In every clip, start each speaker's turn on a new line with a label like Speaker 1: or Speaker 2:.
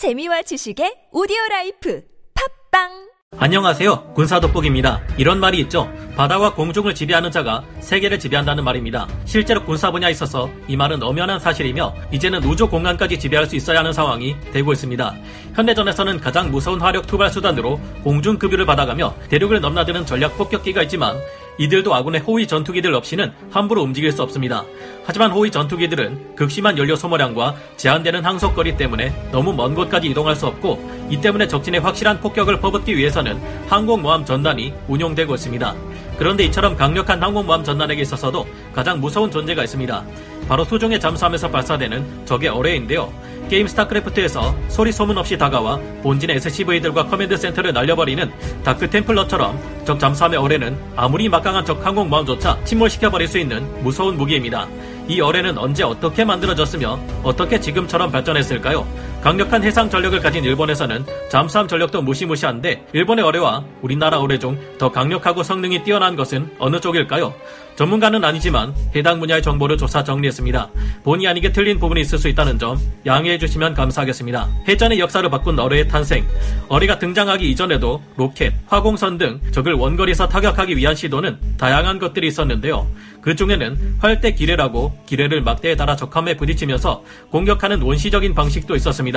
Speaker 1: 재미와 지식의 오디오 라이프 팟빵
Speaker 2: 안녕하세요. 군사 돋보기입니다. 이런 말이 있죠. 바다와 공중을 지배하는 자가 세계를 지배한다는 말입니다. 실제로 군사 분야에 있어서 이 말은 엄연한 사실이며 이제는 우주 공간까지 지배할 수 있어야 하는 상황이 되고 있습니다. 현대전에서는 가장 무서운 화력 투발 수단으로 공중 급유를 받아가며 대륙을 넘나드는 전략 폭격기가 있지만 이들도 아군의 호위 전투기들 없이는 함부로 움직일 수 없습니다. 하지만 호위 전투기들은 극심한 연료 소모량과 제한되는 항속거리 때문에 너무 먼 곳까지 이동할 수 없고 이 때문에 적진에 확실한 폭격을 퍼붓기 위해서는 항공모함 전단이 운용되고 있습니다. 그런데 이처럼 강력한 항공모함 전단에게 있어서도 가장 무서운 존재가 있습니다. 바로 수중에 잠수함에서 발사되는 적의 어뢰인데요. 게임 스타크래프트에서 소리 소문 없이 다가와 본진의 SCV들과 command center를 날려버리는 dark templar처럼 적 잠수함의 어뢰는 아무리 막강한 적 항공모함조차 침몰시켜버릴 수 있는 무서운 무기입니다. 이 어뢰는 언제 어떻게 만들어졌으며 어떻게 지금처럼 발전했을까요? 강력한 해상 전력을 가진 일본에서는 잠수함 전력도 무시무시한데 일본의 어뢰와 우리나라 어뢰 중 더 강력하고 성능이 뛰어난 것은 어느 쪽일까요? 전문가는 아니지만 해당 분야의 정보를 조사 정리했습니다. 본의 아니게 틀린 부분이 있을 수 있다는 점 양해해 주시면 감사하겠습니다. 해전의 역사를 바꾼 어뢰의 탄생. 어뢰가 등장하기 이전에도 로켓, 화공선 등 적을 원거리에서 타격하기 위한 시도는 다양한 것들이 있었는데요. 그 중에는 활대 기뢰라고 기뢰를 막대에 달아 적함에 부딪히면서 공격하는 원시적인 방식도 있었습니다.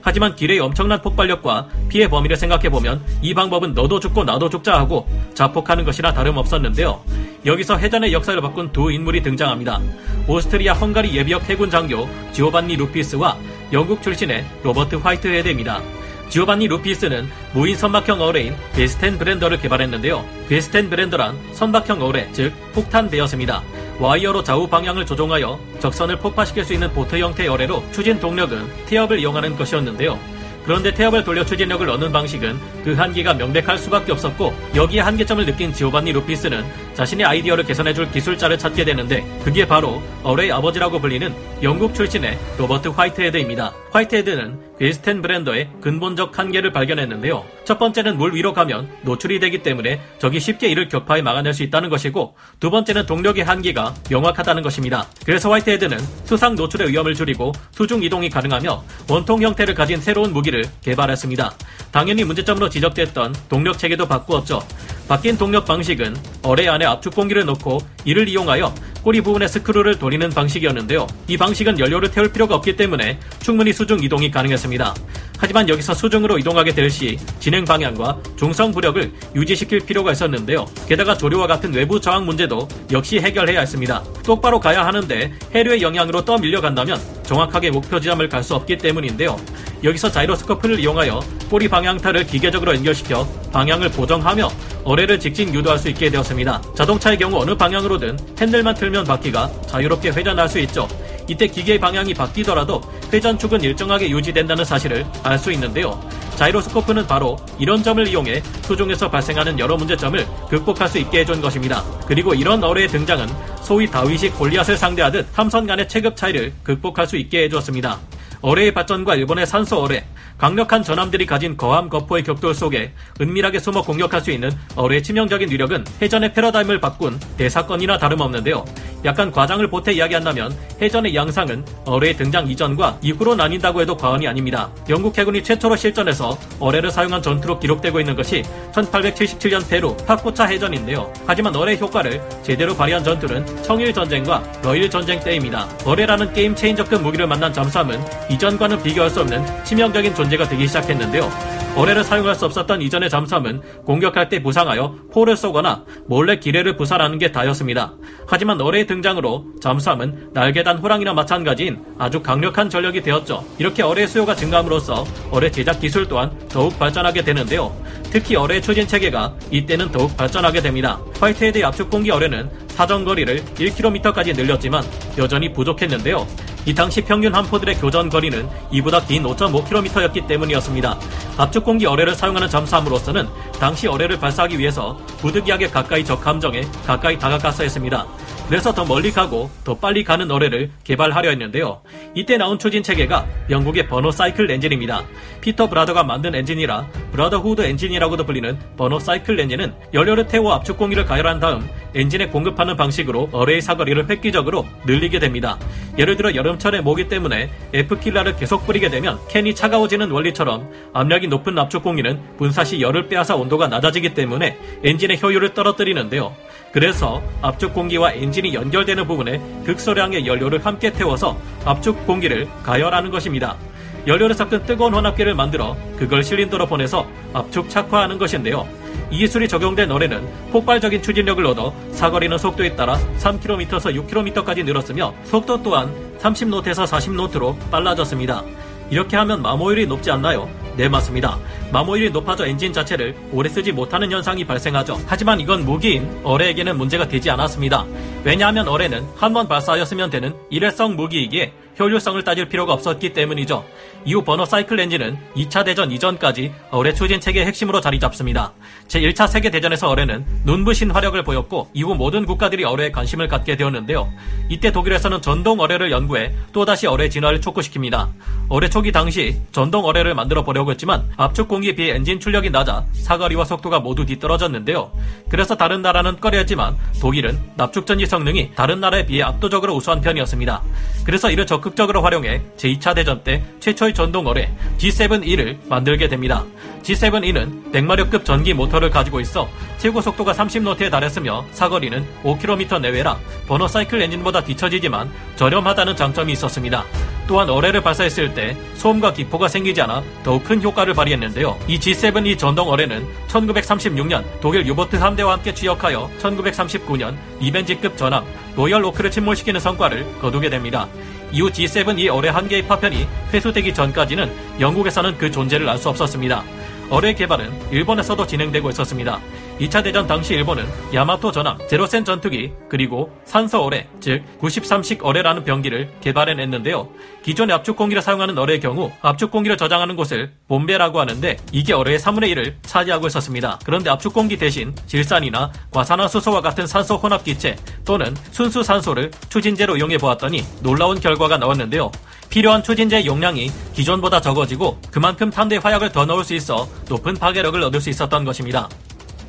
Speaker 2: 하지만 기뢰의 엄청난 폭발력과 피해 범위를 생각해보면 이 방법은 너도 죽고 나도 죽자 하고 자폭하는 것이나 다름없었는데요. 여기서 해전의 역사를 바꾼 두 인물이 등장합니다. 오스트리아 헝가리 예비역 해군 장교 지오반니 루피스와 영국 출신의 로버트 화이트 헤드입니다. 지오반니 루피스는 무인 선박형 어뢰인 베스텐 브랜더를 개발했는데요. 베스텐 브랜더란 선박형 어뢰, 즉 폭탄 배였습니다. 와이어로 좌우 방향을 조종하여 적선을 폭파시킬 수 있는 보트 형태의 어뢰로 추진 동력은 태엽을 이용하는 것이었는데요. 그런데 태엽을 돌려 추진력을 얻는 방식은 그 한계가 명백할 수밖에 없었고 여기에 한계점을 느낀 지오반니 루피스는 자신의 아이디어를 개선해줄 기술자를 찾게 되는데 그게 바로 어뢰의 아버지라고 불리는 영국 출신의 로버트 화이트헤드입니다. 화이트헤드는 베스텐 브랜더의 근본적 한계를 발견했는데요. 첫 번째는 물 위로 가면 노출이 되기 때문에 적이 쉽게 이를 격파해 막아낼 수 있다는 것이고 두 번째는 동력의 한계가 명확하다는 것입니다. 그래서 화이트헤드는 수상 노출의 위험을 줄이고 수중 이동이 가능하며 원통 형태를 가진 새로운 무기를 개발했습니다. 당연히 문제점으로 지적됐던 동력 체계도 바꾸었죠. 바뀐 동력 방식은 어뢰 안에 압축 공기를 넣고 이를 이용하여 꼬리 부분에 스크루를 돌리는 방식이었는데요. 이 방식은 연료를 태울 필요가 없기 때문에 충분히 수중 이동이 가능했습니다. 하지만 여기서 수중으로 이동하게 될 시 진행 방향과 중성 부력을 유지시킬 필요가 있었는데요. 게다가 조류와 같은 외부 저항 문제도 역시 해결해야 했습니다. 똑바로 가야 하는데 해류의 영향으로 떠밀려 간다면 정확하게 목표 지점을 갈 수 없기 때문인데요. 여기서 자이로스코프를 이용하여 꼬리 방향타를 기계적으로 연결시켜 방향을 보정하며 어뢰를 직진 유도할 수 있게 되었습니다. 자동차의 경우 어느 방향으로든 핸들만 틀면 바퀴가 자유롭게 회전할 수 있죠. 이때 기계의 방향이 바뀌더라도 회전축은 일정하게 유지된다는 사실을 알 수 있는데요. 자이로스코프는 바로 이런 점을 이용해 수중에서 발생하는 여러 문제점을 극복할 수 있게 해준 것입니다. 그리고 이런 어뢰의 등장은 소위 다윗이 골리앗을 상대하듯 함선 간의 체급 차이를 극복할 수 있게 해주었습니다. 어뢰의 발전과 일본의 산소 어뢰, 강력한 전함들이 가진 거함 거포의 격돌 속에 은밀하게 숨어 공격할 수 있는 어뢰의 치명적인 위력은 해전의 패러다임을 바꾼 대사건이나 다름없는데요. 약간 과장을 보태 이야기한다면 해전의 양상은 어뢰의 등장 이전과 이후로 나뉜다고 해도 과언이 아닙니다. 영국 해군이 최초로 실전에서 어뢰를 사용한 전투로 기록되고 있는 것이 1877년 페루 파코차 해전인데요. 하지만 어뢰 효과를 제대로 발휘한 전투는 청일 전쟁과 러일 전쟁 때입니다. 어뢰라는 game changer급 무기를 만난 잠수함은 이전과는 비교할 수 없는 치명적인 존재 가 되기 시작했는데요. 어뢰를 사용할 수 없었던 이전의 잠수함은 공격할 때 부상하여 포를 쏘거나 몰래 기뢰를 부설하는 게 다였습니다. 하지만 어뢰의 등장으로 잠수함은 날개단 호랑이나 마찬가지인 아주 강력한 전력이 되었죠. 이렇게 어뢰의 수요가 증가함으로써 어뢰 제작 기술 또한 더욱 발전하게 되는데요. 특히 어뢰 추진 체계가 이때는 더욱 발전하게 됩니다. 화이트헤드의 압축 공기 어뢰는 사정거리를 1km까지 늘렸지만 여전히 부족했는데요. 이 당시 평균 함포들의 교전 거리는 이보다 긴 5.5km였기 때문이었습니다. 압축 공기 어뢰를 사용하는 잠수함으로서는 당시 어뢰를 발사하기 위해서 부득이하게 가까이 적 함정에 가까이 다가갔어야 했습니다. 그래서 더 멀리 가고 더 빨리 가는 어뢰를 개발하려 했는데요. 이때 나온 추진 체계가 영국의 버너 사이클 엔진입니다. 피터 브라더가 만든 엔진이라 브라더 후드 엔진이라고도 불리는 버너 사이클 엔진은 연료를 태워 압축 공기를 가열한 다음 엔진에 공급하는 방식으로 어뢰의 사거리를 획기적으로 늘리게 됩니다. 예를 들어 여름 철에 모기 때문에 F킬라를 계속 뿌리게 되면 캔이 차가워지는 원리처럼 압력이 높은 압축 공기는 분사 시 열을 빼앗아 온도가 낮아지기 때문에 엔진의 효율을 떨어뜨리는데요. 그래서 압축 공기와 엔진이 연결되는 부분에 극소량의 연료를 함께 태워서 압축 공기를 가열하는 것입니다. 연료를 섞은 뜨거운 혼합기를 만들어 그걸 실린더로 보내서 압축 착화하는 것인데요. 이 기술이 적용된 어뢰는 폭발적인 추진력을 얻어 사거리는 속도에 따라 3km에서 6km까지 늘었으며 속도 또한 30노트에서 40노트로 빨라졌습니다. 이렇게 하면 마모율이 높지 않나요? 네, 맞습니다. 마모율이 높아져 엔진 자체를 오래 쓰지 못하는 현상이 발생하죠. 하지만 이건 무기인 어뢰에게는 문제가 되지 않았습니다. 왜냐하면 어뢰는 한 번 발사하였으면 되는 일회성 무기이기에 효율성을 따질 필요가 없었기 때문이죠. 이후 버너 사이클 엔진은 2차 대전 이전까지 어뢰 추진 체계의 핵심으로 자리 잡습니다. 제1차 세계 대전에서 어뢰는 눈부신 화력을 보였고 이후 모든 국가들이 어뢰에 관심을 갖게 되었는데요. 이때 독일에서는 전동 어뢰를 연구해 또다시 어뢰 진화를 촉구시킵니다. 어뢰 초기 당시 전동 어뢰를 만들어 보려 고 했지만 압축 공기에 비해 엔진 출력이 낮아 사거리와 속도가 모두 뒤떨어졌는데요. 그래서 다른 나라는 꺼려했지만 독일은 납축 전지 성능이 다른 나라에 비해 압도적으로 우수한 편이었습니다. 그래서 이를 적극적으로 활용해 제2차 대전 때 최초의 전동 어뢰 G7E를 만들게 됩니다. G7E는 100마력급 전기 모터를 가지고 있어 최고 속도가 30노트에 달했으며 사거리는 5km 내외라 버너 사이클 엔진보다 뒤처지지만 저렴하다는 장점이 있었습니다. 또한 어뢰를 발사했을 때 소음과 기포가 생기지 않아 더욱 큰 효과를 발휘했는데요. 이 G7E 전동 어뢰는 1936년 독일 유보트 3대와 함께 취역하여 1939년 리벤지급 전함 로열 로크를 침몰시키는 성과를 거두게 됩니다. 이후 G7E 어뢰 한 개의 파편이 회수되기 전까지는 영국에서는 그 존재를 알 수 없었습니다. 어뢰 개발은 일본에서도 진행되고 있었습니다. 2차 대전 당시 일본은 야마토 전함, 제로센 전투기, 그리고 산소 어뢰, 즉 93식 어뢰라는 병기를 개발해냈는데요. 기존의 압축 공기를 사용하는 어뢰의 경우 압축 공기를 저장하는 곳을 봄배라고 하는데 이게 어뢰의 3분의 1을 차지하고 있었습니다. 그런데 압축 공기 대신 질산이나 과산화수소와 같은 산소 혼합 기체 또는 순수 산소를 추진제로 이용해 보았더니 놀라운 결과가 나왔는데요. 필요한 추진제의 용량이 기존보다 적어지고 그만큼 탄대 화약을 더 넣을 수 있어 높은 파괴력을 얻을 수 있었던 것입니다.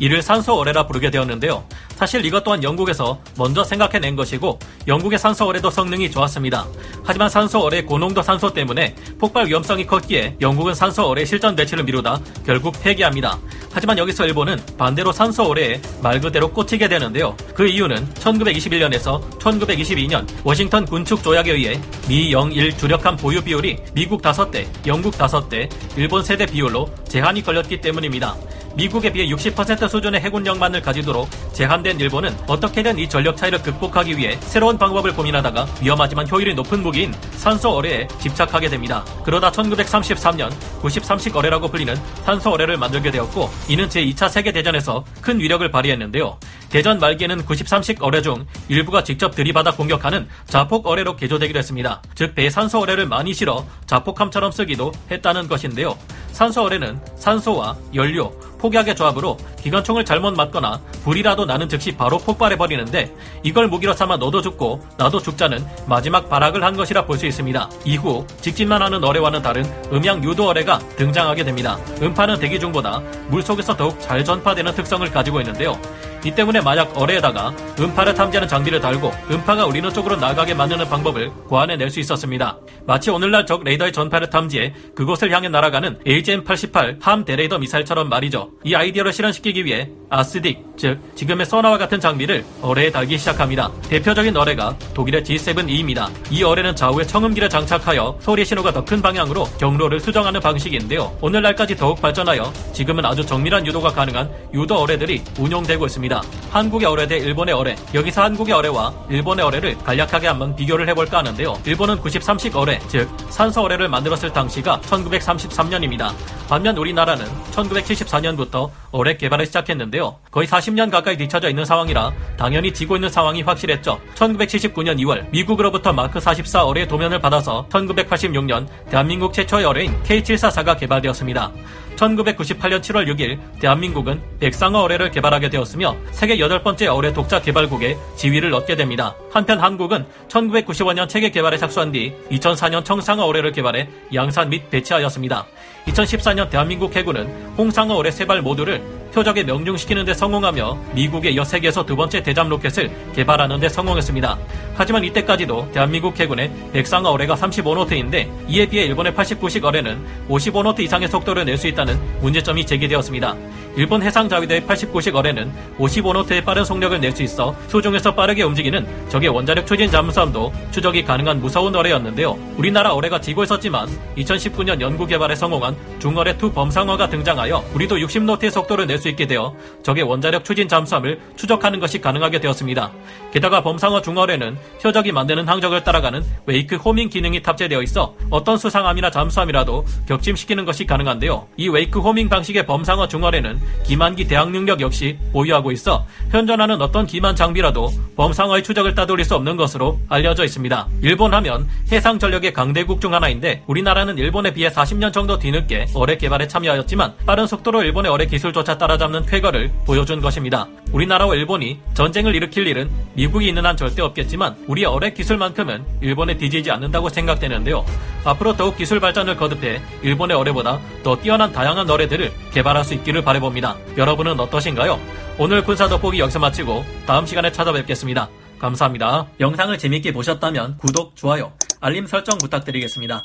Speaker 2: 이를 산소 어뢰라 부르게 되었는데요. 사실 이것 또한 영국에서 먼저 생각해낸 것이고 영국의 산소 어뢰도 성능이 좋았습니다. 하지만 산소 어뢰 고농도 산소 때문에 폭발 위험성이 컸기에 영국은 산소 어뢰 실전 배치를 미루다 결국 폐기합니다. 하지만 여기서 일본은 반대로 어뢰에 말 그대로 꽂히게 되는데요. 그 이유는 1921년에서 1922년 워싱턴 군축 조약에 의해 미 영일 주력함 보유 비율이 미국 5대, 영국 5대, 일본 3대 비율로 제한이 걸렸기 때문입니다. 미국에 비해 60% 수준의 해군력만을 가지도록 제한된 일본은 어떻게든 이 전력 차이를 극복하기 위해 새로운 방법을 고민하다가 위험하지만 효율이 높은 무기인 산소 어뢰에 집착하게 됩니다. 그러다 1933년 93식 어뢰라고 불리는 산소 어뢰를 만들게 되었고 이는 제2차 세계대전에서 큰 위력을 발휘했는데요. 대전 말기에는 93식 어뢰 중 일부가 직접 들이받아 공격하는 자폭 어뢰로 개조되기도 했습니다. 즉 배산소 어뢰를 많이 실어 자폭함처럼 쓰기도 했다는 것인데요. 산소 어뢰는 산소와 연료, 폭약의 조합으로 기관총을 잘못 맞거나 불이라도 나는 즉시 바로 폭발해 버리는데 이걸 무기로 삼아 너도 죽고 나도 죽자는 마지막 발악을 한 것이라 볼 수 있습니다. 이후 직진만 하는 어뢰와는 다른 음향 유도 어뢰가 등장하게 됩니다. 음파는 대기 중보다 물 속에서 더욱 잘 전파되는 특성을 가지고 있는데요. 이 때문에 만약 어뢰에다가 음파를 탐지하는 장비를 달고 음파가 우리는 쪽으로 나가게 만드는 방법을 고안해낼 수 있었습니다. 마치 오늘날 적 레이더의 전파를 탐지해 그곳을 향해 날아가는 AGM-88 함 대레이더 미사일처럼 말이죠. 이 아이디어를 실현시키기 위해 아스딕, 즉 지금의 써나와 같은 장비를 어뢰에 달기 시작합니다. 대표적인 어뢰가 독일의 G7E입니다. 이 어뢰는 좌우에 청음기를 장착하여 소리 신호가 더 큰 방향으로 경로를 수정하는 방식인데요. 오늘날까지 더욱 발전하여 지금은 아주 정밀한 유도가 가능한 유도 어뢰들이 운용되고 있습니다. 한국의 어뢰 대 일본의 어뢰. 여기서 한국의 어뢰와 일본의 어뢰를 간략하게 한번 비교를 해볼까 하는데요. 일본은 93식 어뢰, 즉 산소 어뢰를 만들었을 당시가 1933년입니다. 반면 우리나라는 1974년부터 어뢰 개발을 시작했는데요. 거의 40년 가까이 뒤쳐져 있는 상황이라 당연히 지고 있는 상황이 확실했죠. 1979년 2월 미국으로부터 마크 44 어뢰 도면을 받아서 1986년 대한민국 최초의 어뢰인 K744가 개발되었습니다. 1998년 7월 6일 대한민국은 백상어 어뢰를 개발하게 되었으며 세계 여덟 번째 어뢰 독자 개발국의 지위를 얻게 됩니다. 한편 한국은 1995년 체계 개발에 착수한 뒤 2004년 청상어 어뢰를 개발해 양산 및 배치하였습니다. 2014년 대한민국 해군은 홍상어 어뢰 세발 모두를 표적에 명중시키는 데 성공하며 미국에 이어 세계에서 두 번째 대잠 로켓을 개발하는 데 성공했습니다. 하지만 이때까지도 대한민국 해군의 백상어 어뢰가 35노트인데 이에 비해 일본의 89식 어뢰는 55노트 이상의 속도를 낼 수 있다는 문제점이 제기되었습니다. 일본 해상자위대의 89식 어뢰는 55노트의 빠른 속력을 낼 수 있어 수중에서 빠르게 움직이는 적의 원자력 추진 잠수함도 추적이 가능한 무서운 어뢰였는데요. 우리나라 어뢰가 지고 있었지만 2019년 연구 개발에 성공한 중어뢰 2 범상어가 등장하여 우리도 60노트의 속도를 낼 수 있게 되어 적의 원자력 추진 잠수함을 추적하는 것이 가능하게 되었습니다. 게다가 범상어 중어뢰는 표적이 만드는 항적을 따라가는 wake homing 기능이 탑재되어 있어 어떤 수상함이나 잠수함이라도 격침시키는 것이 가능한데요. 이 wake homing 방식의 범상어 중어뢰 는 기만기 대항 능력 역시 보유하고 있어 현존하는 어떤 기만 장비라도 범상어의 추적을 따돌릴 수 없는 것으로 알려져 있습니다. 일본 하면 해상 전력의 강대국 중 하나인데 우리나라는 일본에 비해 40년 정도 뒤늦게 어뢰 개발에 참여하였지만 빠른 속도로 일본의 어뢰 기술조차 따라잡는 쾌거를 보여준 것입니다. 우리나라와 일본이 전쟁을 일으킬 일은 미국이 있는 한 절대 없겠지만 우리의 어뢰 기술만큼은 일본에 뒤지지 않는다고 생각되는데요. 앞으로 더욱 기술 발전을 거듭해 일본의 어뢰보다 더 뛰어난 다양한 어뢰들을 개발할 수 있기를 바라봅니다. 여러분은 어떠신가요? 오늘 군사 돋보기 여기서 마치고 다음 시간에 찾아뵙겠습니다. 감사합니다. 영상을 재밌게 보셨다면 구독, 좋아요, 알림 설정 부탁드리겠습니다.